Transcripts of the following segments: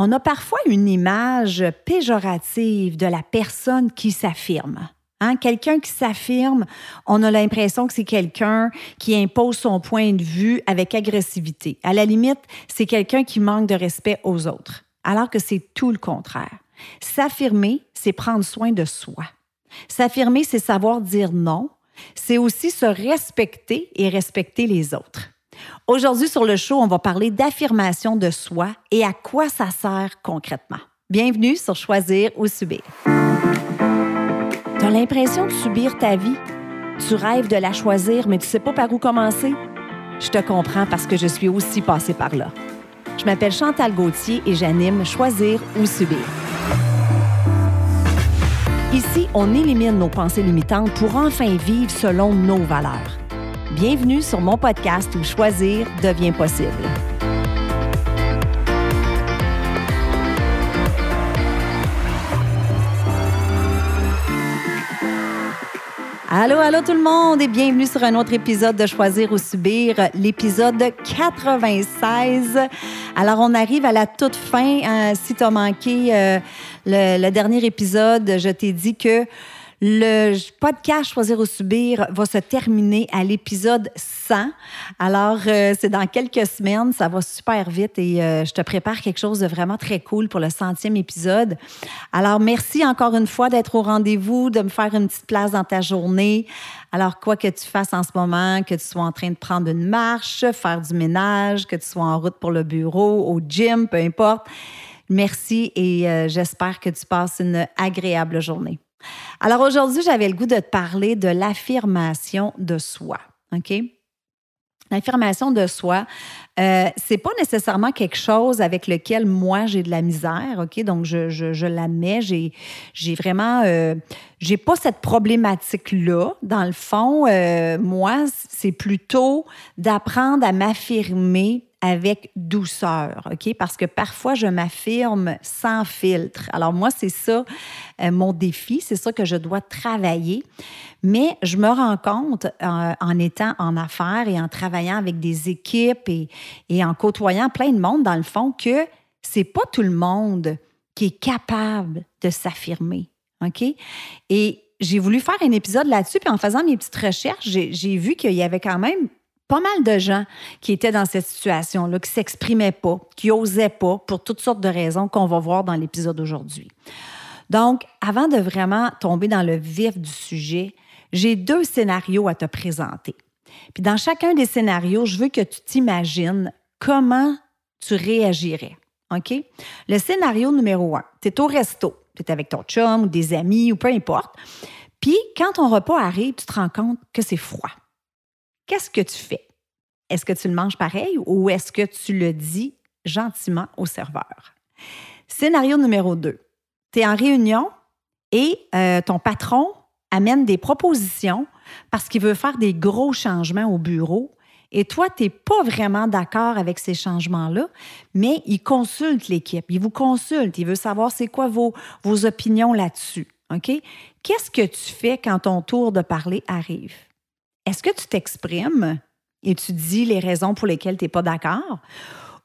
on a parfois une image péjorative de la personne qui s'affirme. Hein? Quelqu'un qui s'affirme, on a l'impression que c'est quelqu'un qui impose son point de vue avec agressivité. À la limite, c'est quelqu'un qui manque de respect aux autres, alors que c'est tout le contraire. S'affirmer, c'est prendre soin de soi. S'affirmer, c'est savoir dire non. C'est aussi se respecter et respecter les autres. Aujourd'hui, sur le show, on va parler d'affirmation de soi et à quoi ça sert concrètement. Bienvenue sur Choisir ou Subir. Tu as l'impression de subir ta vie? Tu rêves de la choisir, mais tu sais pas par où commencer? Je te comprends parce que je suis aussi passée par là. Je m'appelle Chantal Gauthier et j'anime Choisir ou Subir. Ici, on élimine nos pensées limitantes pour enfin vivre selon nos valeurs. Bienvenue sur mon podcast où choisir devient possible. Allô, allô tout le monde et bienvenue sur un autre épisode de Choisir ou Subir, l'épisode 96. Alors, on arrive à la toute fin. Hein, si tu as manqué euh, le, dernier épisode, je t'ai dit que le podcast Choisir ou Subir va se terminer à l'épisode 100. Alors, euh, c'est dans quelques semaines, ça va super vite et euh, je te prépare quelque chose de vraiment très cool pour le centième épisode. Alors, merci encore une fois d'être au rendez-vous, de me faire une petite place dans ta journée. Alors, quoi que tu fasses en ce moment, que tu sois en train de prendre une marche, faire du ménage, que tu sois en route pour le bureau, au gym, peu importe. Merci et euh, j'espère que tu passes une agréable journée. Alors aujourd'hui, j'avais le goût de te parler de l'affirmation de soi. L'affirmation de soi, euh, c'est pas nécessairement quelque chose avec lequel moi j'ai de la misère, ok? Donc je, je, je la mets, j'ai, j'ai vraiment, euh, j'ai pas cette problématique là. Dans le fond, euh, moi c'est plutôt d'apprendre à m'affirmer avec douceur, OK? Parce que parfois, je m'affirme sans filtre. Alors moi, c'est ça euh, mon défi, c'est ça que je dois travailler. Mais je me rends compte euh, en étant en affaires et en travaillant avec des équipes et, et en côtoyant plein de monde, dans le fond, que c'est pas tout le monde qui est capable de s'affirmer, OK? Et j'ai voulu faire un épisode là-dessus, puis en faisant mes petites recherches, j'ai vu qu'il y avait quand même pas mal de gens qui étaient dans cette situation-là, qui s'exprimaient pas, qui osaient pas, pour toutes sortes de raisons qu'on va voir dans l'épisode d'aujourd'hui. Donc, avant de vraiment tomber dans le vif du sujet, j'ai deux scénarios à te présenter. Puis dans chacun des scénarios, je veux que tu t'imagines comment tu réagirais. OK? Le scénario numéro un, tu es au resto, tu es avec ton chum ou des amis ou peu importe. Puis quand ton repas arrive, tu te rends compte que c'est froid qu'est-ce que tu fais? Est-ce que tu le manges pareil ou est-ce que tu le dis gentiment au serveur? Scénario numéro 2. Tu es en réunion et euh, ton patron amène des propositions parce qu'il veut faire des gros changements au bureau et toi, tu n'es pas vraiment d'accord avec ces changements-là, mais il consulte l'équipe, il vous consulte, il veut savoir c'est quoi vos, opinions là-dessus. Qu'est-ce que tu fais quand ton tour de parler arrive? Est-ce que tu t'exprimes et tu dis les raisons pour lesquelles tu n'es pas d'accord?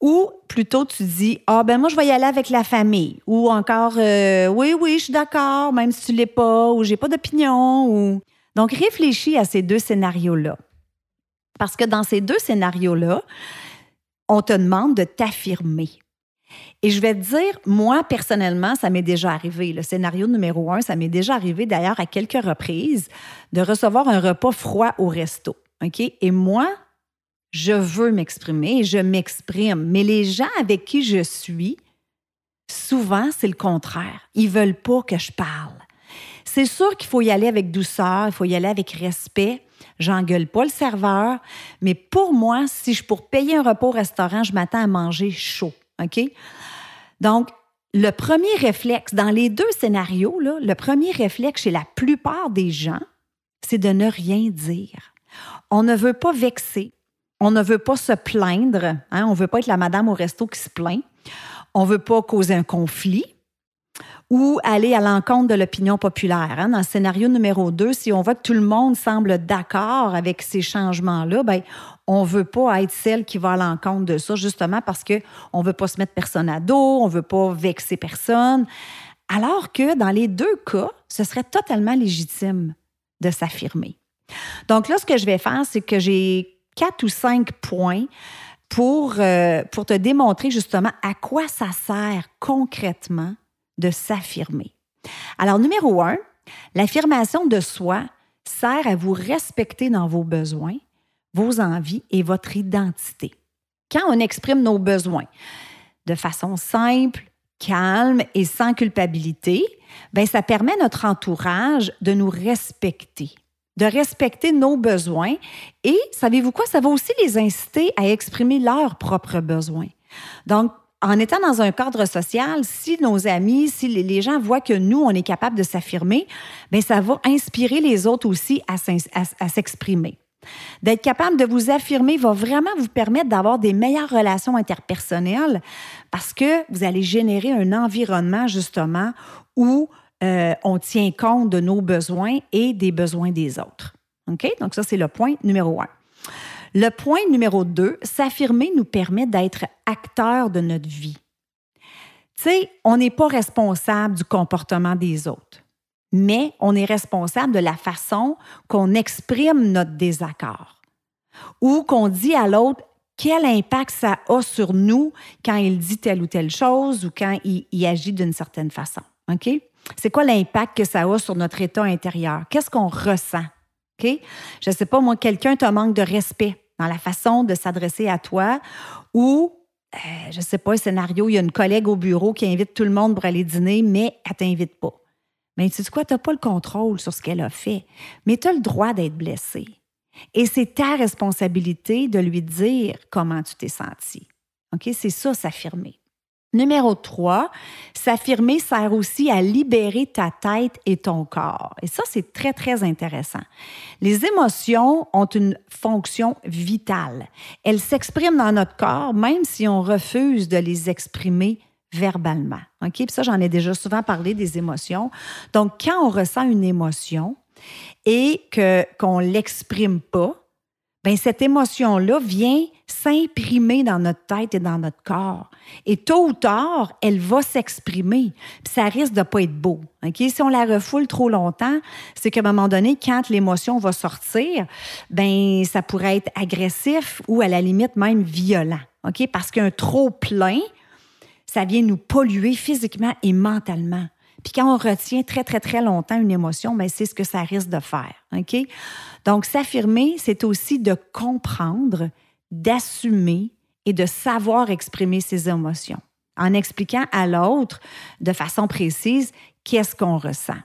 Ou plutôt tu dis Ah, ben moi, je vais y aller avec la famille. Ou encore euh, Oui, oui, je suis d'accord, même si tu ne l'es pas, ou j'ai pas d'opinion. Ou... Donc, réfléchis à ces deux scénarios-là. Parce que dans ces deux scénarios-là, on te demande de t'affirmer. Et je vais te dire, moi, personnellement, ça m'est déjà arrivé. Le scénario numéro un, ça m'est déjà arrivé d'ailleurs à quelques reprises de recevoir un repas froid au resto. OK? Et moi, je veux m'exprimer et je m'exprime. Mais les gens avec qui je suis, souvent, c'est le contraire. Ils veulent pas que je parle. C'est sûr qu'il faut y aller avec douceur, il faut y aller avec respect. J'engueule pas le serveur, mais pour moi, si je pour payer un repas au restaurant, je m'attends à manger chaud. OK? Donc, le premier réflexe, dans les deux scénarios, le premier réflexe chez la plupart des gens, c'est de ne rien dire. On ne veut pas vexer, on ne veut pas se plaindre, hein? on ne veut pas être la madame au resto qui se plaint, on ne veut pas causer un conflit ou aller à l'encontre de l'opinion populaire. Hein? Dans le scénario numéro 2, si on voit que tout le monde semble d'accord avec ces changements-là, ben, on veut pas être celle qui va à l'encontre de ça, justement parce qu'on ne veut pas se mettre personne à dos, on veut pas vexer personne. Alors que dans les deux cas, ce serait totalement légitime de s'affirmer. Donc là, ce que je vais faire, c'est que j'ai quatre ou cinq points pour, euh, pour te démontrer justement à quoi ça sert concrètement de s'affirmer. Alors, numéro un, l'affirmation de soi sert à vous respecter dans vos besoins, vos envies et votre identité. Quand on exprime nos besoins de façon simple, calme et sans culpabilité, bien, ça permet à notre entourage de nous respecter, de respecter nos besoins et, savez-vous quoi, ça va aussi les inciter à exprimer leurs propres besoins. Donc, en étant dans un cadre social, si nos amis, si les gens voient que nous, on est capable de s'affirmer, bien, ça va inspirer les autres aussi à s'exprimer. D'être capable de vous affirmer va vraiment vous permettre d'avoir des meilleures relations interpersonnelles parce que vous allez générer un environnement justement où euh, on tient compte de nos besoins et des besoins des autres. OK? Donc ça, c'est le point numéro un. Le point numéro deux, s'affirmer nous permet d'être acteur de notre vie. Tu sais, on n'est pas responsable du comportement des autres mais on est responsable de la façon qu'on exprime notre désaccord ou qu'on dit à l'autre quel impact ça a sur nous quand il dit telle ou telle chose ou quand il, agit d'une certaine façon. OK? C'est quoi l'impact que ça a sur notre état intérieur? Qu'est-ce qu'on ressent? OK? Je ne sais pas, moi, quelqu'un te manque de respect dans la façon de s'adresser à toi ou, euh, je ne sais pas, un scénario, il y a une collègue au bureau qui invite tout le monde pour aller dîner, mais elle ne t'invite pas. Mais tu sais quoi, tu n'as pas le contrôle sur ce qu'elle a fait, mais tu as le droit d'être blessé. Et c'est ta responsabilité de lui dire comment tu t'es senti. OK? C'est ça, s'affirmer. Numéro 3, s'affirmer sert aussi à libérer ta tête et ton corps. Et ça, c'est très, très intéressant. Les émotions ont une fonction vitale. Elles s'expriment dans notre corps, même si on refuse de les exprimer verbalement. OK? Puis ça, j'en ai déjà souvent parlé des émotions. Donc, quand on ressent une émotion et qu'on ne l'exprime pas, bien, cette émotion-là vient s'imprimer dans notre tête et dans notre corps. Et tôt ou tard, elle va s'exprimer. Puis ça risque de pas être beau. OK? Si on la refoule trop longtemps, c'est qu'à un moment donné, quand l'émotion va sortir, ben ça pourrait être agressif ou à la limite même violent. OK? Parce qu'un trop plein ça vient nous polluer physiquement et mentalement. Puis quand on retient très, très, très longtemps une émotion, mais ben, c'est ce que ça risque de faire. OK? Donc, s'affirmer, c'est aussi de comprendre, d'assumer et de savoir exprimer ses émotions en expliquant à l'autre de façon précise qu'est-ce qu'on ressent.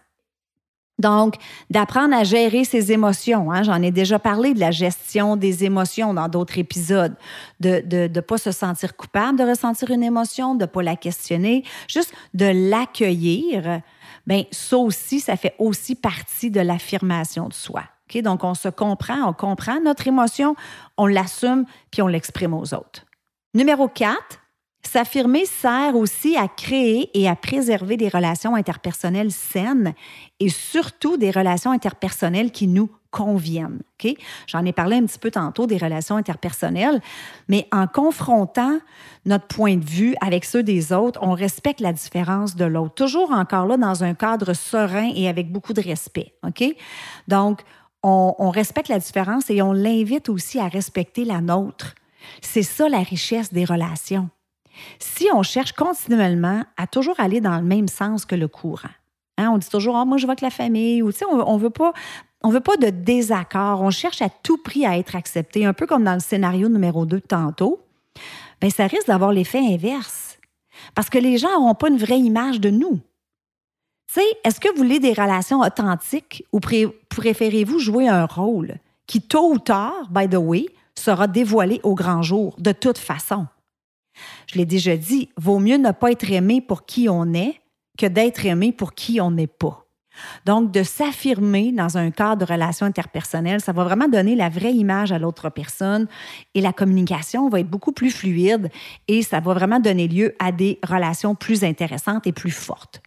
Donc, d'apprendre à gérer ses émotions. Hein. J'en ai déjà parlé de la gestion des émotions dans d'autres épisodes. De ne pas se sentir coupable de ressentir une émotion, de ne pas la questionner, juste de l'accueillir. Bien, ça aussi, ça fait aussi partie de l'affirmation de soi. Donc, on se comprend, on comprend notre émotion, on l'assume, puis on l'exprime aux autres. Numéro 4, S'affirmer sert aussi à créer et à préserver des relations interpersonnelles saines et surtout des relations interpersonnelles qui nous conviennent. J'en ai parlé un petit peu tantôt des relations interpersonnelles, mais en confrontant notre point de vue avec ceux des autres, on respecte la différence de l'autre. Toujours encore là dans un cadre serein et avec beaucoup de respect. Donc, on, on respecte la différence et on l'invite aussi à respecter la nôtre. C'est ça la richesse des relations si on cherche continuellement à toujours aller dans le même sens que le courant. Hein, on dit toujours, ah, moi, je vois que la famille, ou on ne veut pas. On veut pas de désaccord. On cherche à tout prix à être accepté, un peu comme dans le scénario numéro 2 de tantôt. Bien, ça risque d'avoir l'effet inverse. Parce que les gens n'auront pas une vraie image de nous. Tu est-ce que vous voulez des relations authentiques ou préférez-vous jouer un rôle qui, tôt ou tard, by the way, sera dévoilé au grand jour, de toute façon? Je l'ai déjà dit, vaut mieux ne pas être aimé pour qui on est que d'être aimé pour qui on n'est pas. Donc, de s'affirmer dans un cadre de relation interpersonnelle, ça va vraiment donner la vraie image à l'autre personne et la communication va être beaucoup plus fluide et ça va vraiment donner lieu à des relations plus intéressantes et plus fortes.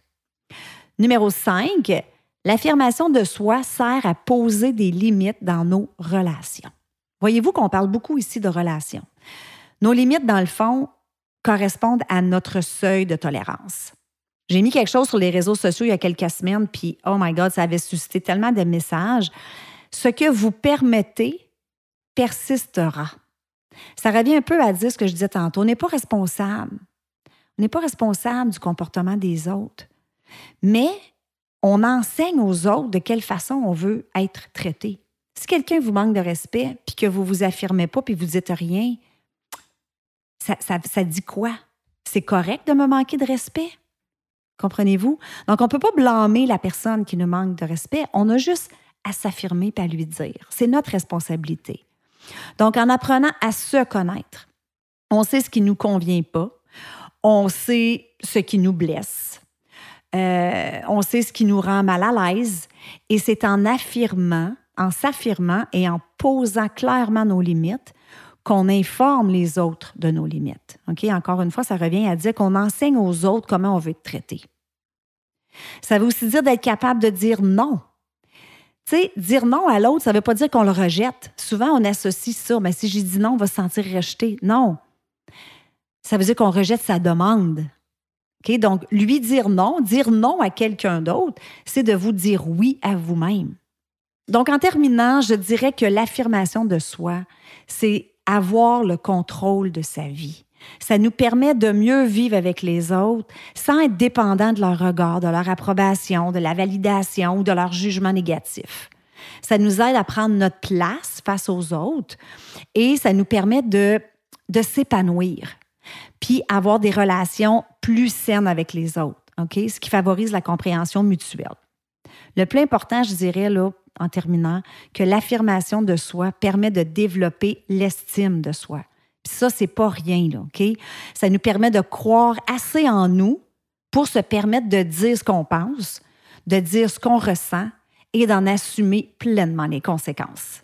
Numéro 5, l'affirmation de soi sert à poser des limites dans nos relations. Voyez-vous qu'on parle beaucoup ici de relations. Nos limites, dans le fond, correspondent à notre seuil de tolérance. J'ai mis quelque chose sur les réseaux sociaux il y a quelques semaines, puis oh my God, ça avait suscité tellement de messages. Ce que vous permettez persistera. Ça revient un peu à dire ce que je disais tantôt. On n'est pas responsable. On n'est pas responsable du comportement des autres. Mais on enseigne aux autres de quelle façon on veut être traité. Si quelqu'un vous manque de respect, puis que vous vous affirmez pas, puis vous dites rien, ça, dit quoi? C'est correct de me manquer de respect? Comprenez-vous? Donc, on ne peut pas blâmer la personne qui nous manque de respect. On a juste à s'affirmer et à lui dire. C'est notre responsabilité. Donc, en apprenant à se connaître, on sait ce qui ne nous convient pas, on sait ce qui nous blesse, euh, on sait ce qui nous rend mal à l'aise, et c'est en affirmant, en s'affirmant et en posant clairement nos limites qu'on informe les autres de nos limites. OK? Encore une fois, ça revient à dire qu'on enseigne aux autres comment on veut être traité. Ça veut aussi dire d'être capable de dire non tu sais, dire non à l'autre, ça ne veut pas dire qu'on le rejette. Souvent, on associe ça. Mais si j'ai dit non, on va se sentir rejeté. Non. Ça veut dire qu'on rejette sa demande. OK? Donc, lui dire non, dire non à quelqu'un d'autre, c'est de vous dire oui à vous-même. Donc, en terminant, je dirais que l'affirmation de soi, c'est avoir le contrôle de sa vie. Ça nous permet de mieux vivre avec les autres sans être dépendant de leur regard, de leur approbation, de la validation ou de leur jugement négatif. Ça nous aide à prendre notre place face aux autres et ça nous permet de, de s'épanouir, puis avoir des relations plus saines avec les autres, OK? ce qui favorise la compréhension mutuelle. Le plus important, je dirais, là, en terminant, que l'affirmation de soi permet de développer l'estime de soi. Puis ça, c'est pas rien, là, OK? Ça nous permet de croire assez en nous pour se permettre de dire ce qu'on pense, de dire ce qu'on ressent et d'en assumer pleinement les conséquences.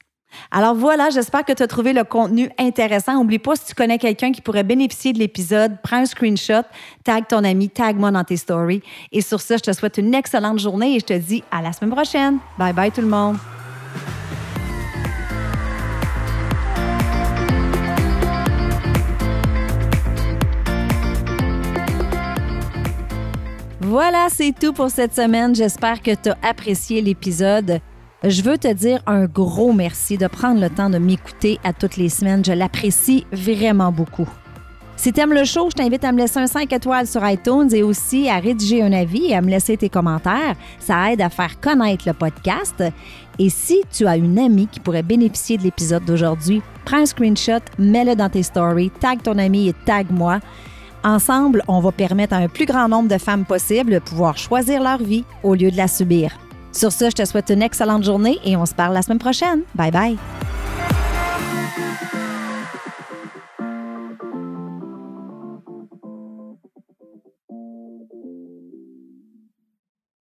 Alors voilà, j'espère que tu as trouvé le contenu intéressant. N'oublie pas, si tu connais quelqu'un qui pourrait bénéficier de l'épisode, prends un screenshot, tag ton ami, tag moi dans tes stories. Et sur ça, je te souhaite une excellente journée et je te dis à la semaine prochaine. Bye bye tout le monde. Voilà, c'est tout pour cette semaine. J'espère que tu as apprécié l'épisode. Je veux te dire un gros merci de prendre le temps de m'écouter à toutes les semaines. Je l'apprécie vraiment beaucoup. Si tu aimes le show, je t'invite à me laisser un 5 étoiles sur iTunes et aussi à rédiger un avis et à me laisser tes commentaires. Ça aide à faire connaître le podcast. Et si tu as une amie qui pourrait bénéficier de l'épisode d'aujourd'hui, prends un screenshot, mets-le dans tes stories, tag ton ami et tag moi. Ensemble, on va permettre à un plus grand nombre de femmes possible de pouvoir choisir leur vie au lieu de la subir. Sur ce, je te souhaite une excellente journée et on se parle la semaine prochaine. Bye bye.